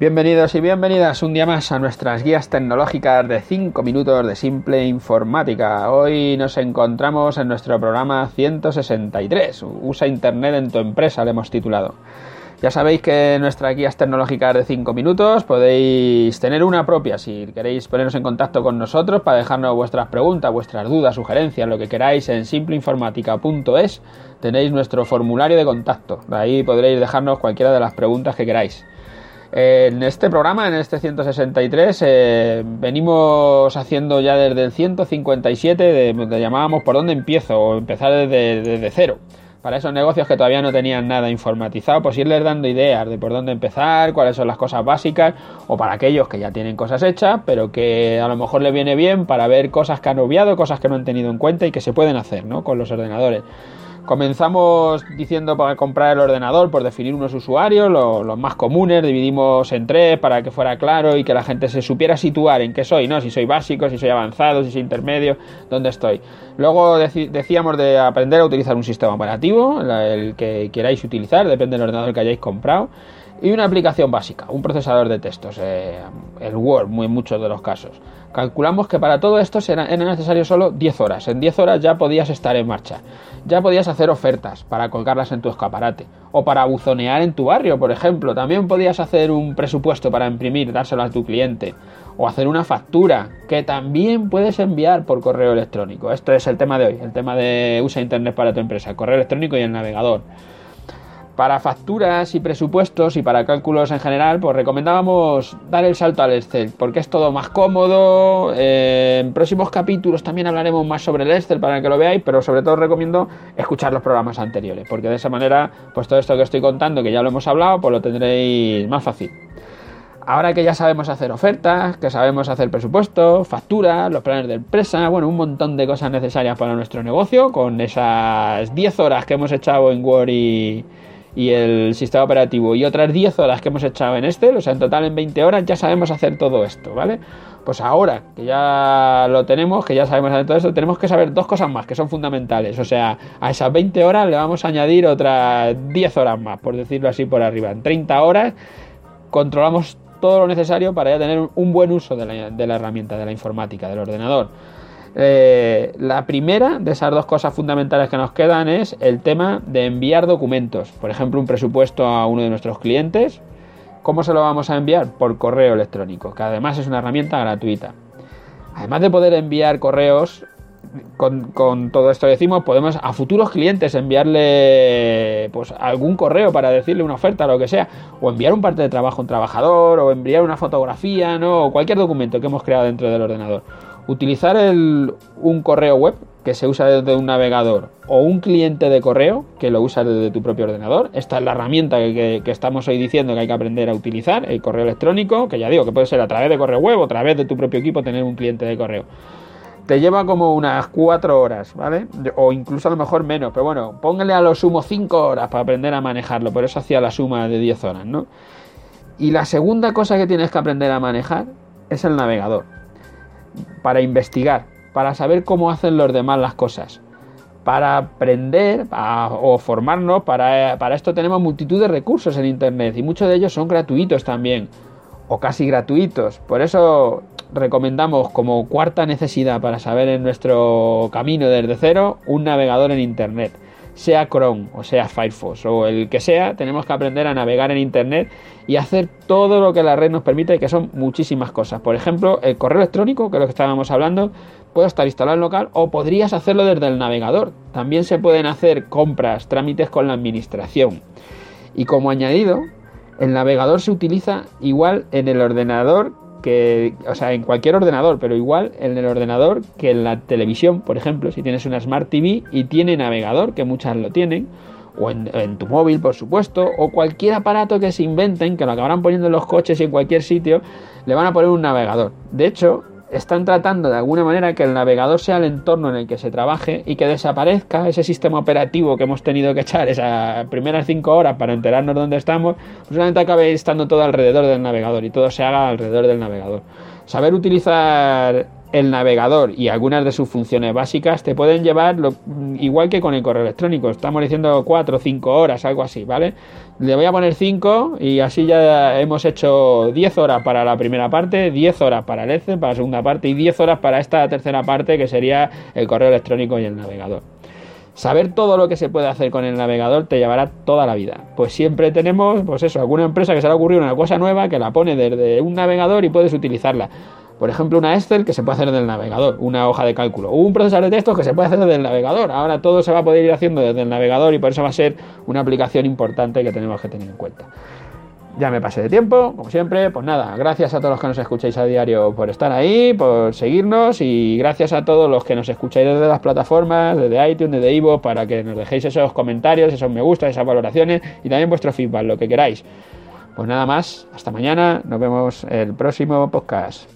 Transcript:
Bienvenidos y bienvenidas un día más a nuestras guías tecnológicas de 5 minutos de simple informática. Hoy nos encontramos en nuestro programa 163, Usa Internet en tu empresa, le hemos titulado. Ya sabéis que nuestras guías tecnológicas de 5 minutos podéis tener una propia si queréis poneros en contacto con nosotros para dejarnos vuestras preguntas, vuestras dudas, sugerencias, lo que queráis en simpleinformática.es. Tenéis nuestro formulario de contacto. Ahí podréis dejarnos cualquiera de las preguntas que queráis. En este programa, en este 163, eh, venimos haciendo ya desde el 157, de, llamábamos por dónde empiezo, o empezar desde, cero para esos negocios que todavía no tenían nada informatizado, pues irles dando ideas de por dónde empezar, cuáles son las cosas básicas, o para aquellos que ya tienen cosas hechas, pero que a lo mejor les viene bien para ver cosas que han obviado, cosas que no han tenido en cuenta y que se pueden hacer ¿no? con los ordenadores. Comenzamos diciendo para comprar el ordenador, por definir unos usuarios, los, más comunes, dividimos en tres para que fuera claro y que la gente se supiera situar en qué soy, ¿no? Si soy básico, si soy avanzado, si soy intermedio, dónde estoy. Luego decíamos de aprender a utilizar un sistema operativo, el que queráis utilizar, depende del ordenador que hayáis comprado y una aplicación básica, un procesador de textos, eh, el Word, en muchos de los casos. Calculamos que para todo esto era, necesario solo 10 horas. En 10 horas ya podías estar en marcha. Ya podías hacer ofertas para colgarlas en tu escaparate. O para buzonear en tu barrio, por ejemplo. También podías hacer un presupuesto para imprimir, dárselo a tu cliente. O hacer una factura que también puedes enviar por correo electrónico. Esto es el tema de hoy, el tema de usa Internet para tu empresa, correo electrónico y el navegador. Para facturas y presupuestos y para cálculos en general, pues recomendábamos dar el salto al Excel, porque es todo más cómodo. Eh, en próximos capítulos también hablaremos más sobre el Excel para que lo veáis, pero sobre todo recomiendo escuchar los programas anteriores, porque de esa manera, pues todo esto que estoy contando, que ya lo hemos hablado, pues lo tendréis más fácil. Ahora que ya sabemos hacer ofertas, que sabemos hacer presupuestos, facturas, los planes de empresa, bueno, un montón de cosas necesarias para nuestro negocio, con esas 10 horas que hemos echado en Word y y el sistema operativo y otras 10 horas que hemos echado en este, o sea, en total en 20 horas ya sabemos hacer todo esto, ¿vale? Pues ahora que ya lo tenemos, que ya sabemos hacer todo esto, tenemos que saber dos cosas más que son fundamentales. O sea, a esas 20 horas le vamos a añadir otras 10 horas más, por decirlo así por arriba. En 30 horas controlamos todo lo necesario para ya tener un buen uso de la, de la herramienta, de la informática, del ordenador. Eh, la primera de esas dos cosas fundamentales que nos quedan es el tema de enviar documentos. Por ejemplo, un presupuesto a uno de nuestros clientes. ¿Cómo se lo vamos a enviar? Por correo electrónico, que además es una herramienta gratuita. Además de poder enviar correos, con, todo esto decimos, podemos a futuros clientes enviarle pues algún correo para decirle una oferta lo que sea, o enviar un parte de trabajo a un trabajador, o enviar una fotografía, ¿no? o cualquier documento que hemos creado dentro del ordenador. Utilizar un correo web que se usa desde un navegador o un cliente de correo que lo usa desde tu propio ordenador. Esta es la herramienta que, estamos hoy diciendo que hay que aprender a utilizar, el correo electrónico, que ya digo que puede ser a través de correo web o a través de tu propio equipo tener un cliente de correo. Te lleva como unas cuatro horas, ¿vale? O incluso a lo mejor menos, pero bueno, póngale a lo sumo cinco horas para aprender a manejarlo, por eso hacía la suma de 10 horas, ¿no? Y la segunda cosa que tienes que aprender a manejar es el navegador para investigar, para saber cómo hacen los demás las cosas, para aprender o formarnos. Para, para esto tenemos multitud de recursos en Internet y muchos de ellos son gratuitos también o casi gratuitos. Por eso recomendamos como cuarta necesidad para saber en nuestro camino desde cero un navegador en Internet sea Chrome o sea Firefox o el que sea, tenemos que aprender a navegar en Internet y hacer todo lo que la red nos permite, que son muchísimas cosas. Por ejemplo, el correo electrónico, que es lo que estábamos hablando, puede estar instalado en local o podrías hacerlo desde el navegador. También se pueden hacer compras, trámites con la administración. Y como añadido, el navegador se utiliza igual en el ordenador que, o sea, en cualquier ordenador, pero igual en el ordenador que en la televisión, por ejemplo, si tienes una Smart TV y tiene navegador, que muchas lo tienen, o en, en, tu móvil, por supuesto, o cualquier aparato que se inventen, que lo acabarán poniendo en los coches y en cualquier sitio, le van a poner un navegador. De hecho, están tratando de alguna manera que el navegador sea el entorno en el que se trabaje y que desaparezca ese sistema operativo que hemos tenido que echar esas primeras cinco horas para enterarnos dónde estamos, pues solamente acabe estando todo alrededor del navegador y todo se haga alrededor del navegador. Saber utilizar el navegador y algunas de sus funciones básicas te pueden llevar igual que con el correo electrónico. Estamos diciendo 4 o 5 horas, algo así, ¿vale? Le voy a poner 5 y así ya hemos hecho 10 horas para la primera parte, 10 horas para el Excel, para la segunda parte y 10 horas para esta tercera parte que sería el correo electrónico y el navegador. Saber todo lo que se puede hacer con el navegador te llevará toda la vida. Pues siempre tenemos, pues eso, alguna empresa que se le ha ocurrido una cosa nueva que la pone desde un navegador y puedes utilizarla. Por ejemplo, una Excel que se puede hacer desde el navegador, una hoja de cálculo, un procesador de textos que se puede hacer desde el navegador. Ahora todo se va a poder ir haciendo desde el navegador y por eso va a ser una aplicación importante que tenemos que tener en cuenta. Ya me pasé de tiempo, como siempre, pues nada, gracias a todos los que nos escucháis a diario por estar ahí, por seguirnos y gracias a todos los que nos escucháis desde las plataformas, desde iTunes, desde Ivo, para que nos dejéis esos comentarios, esos me gusta, esas valoraciones y también vuestro feedback, lo que queráis. Pues nada más, hasta mañana, nos vemos el próximo podcast.